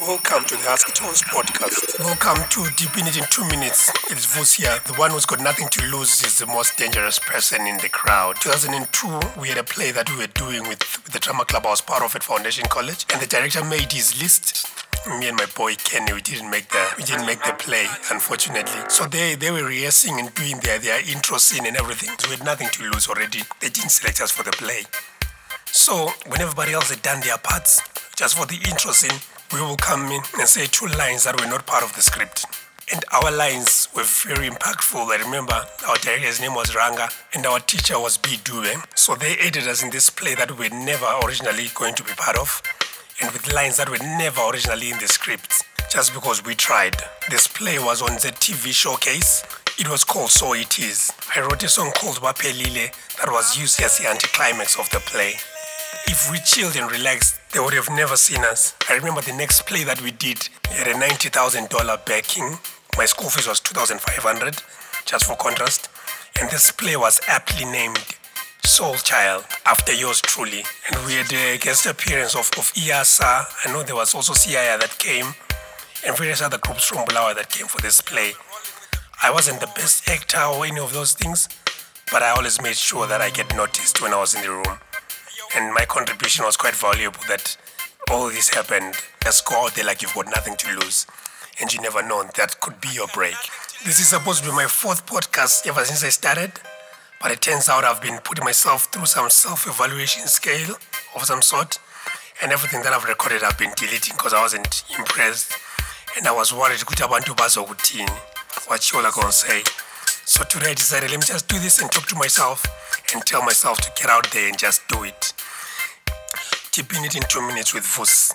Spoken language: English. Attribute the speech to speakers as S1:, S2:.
S1: Welcome to the Husky Tones podcast. Welcome to Deep in It in Two Minutes. It's Vus here. The one who's got nothing to lose is the most dangerous person in the crowd. 2002, we had a play that we were doing with the drama club I was part of at Foundation College, and the director made his list me and my boy Kenny, we didn't make the we didn't make the play, unfortunately. So they they were rehearsing and doing their their intro scene and everything. So we had nothing to lose already. They didn't select us for the play. So when everybody else had done their parts, just for the intro scene, we will come in and say two lines that were not part of the script. And our lines were very impactful. I remember our director's name was Ranga and our teacher was B. Dube. So they aided us in this play that we were never originally going to be part of and with lines that were never originally in the script, just because we tried. This play was on the TV showcase. It was called So It Is. I wrote a song called Bapelile that was used as the anticlimax of the play. If we chilled and relaxed, they would have never seen us. I remember the next play that we did had a $90,000 backing. My school fees was 2500 just for contrast. And this play was aptly named Soul Child after yours truly. And we had a guest appearance of, of IYASA. I know there was also CIA that came and various other groups from Bulawayo that came for this play. I wasn't the best actor or any of those things, but I always made sure that I get noticed when I was in the room. And my contribution was quite valuable that all this happened. Just go out there like you've got nothing to lose. And you never know, that could be your break. This is supposed to be my fourth podcast ever since I started. But it turns out I've been putting myself through some self evaluation scale of some sort. And everything that I've recorded, I've been deleting because I wasn't impressed. And I was worried ukuthi abantu bazokuthini what you all are going to say. So today I decided let me just do this and talk to myself and tell myself to get out there and just do it. keeping it in two minutes with Voice.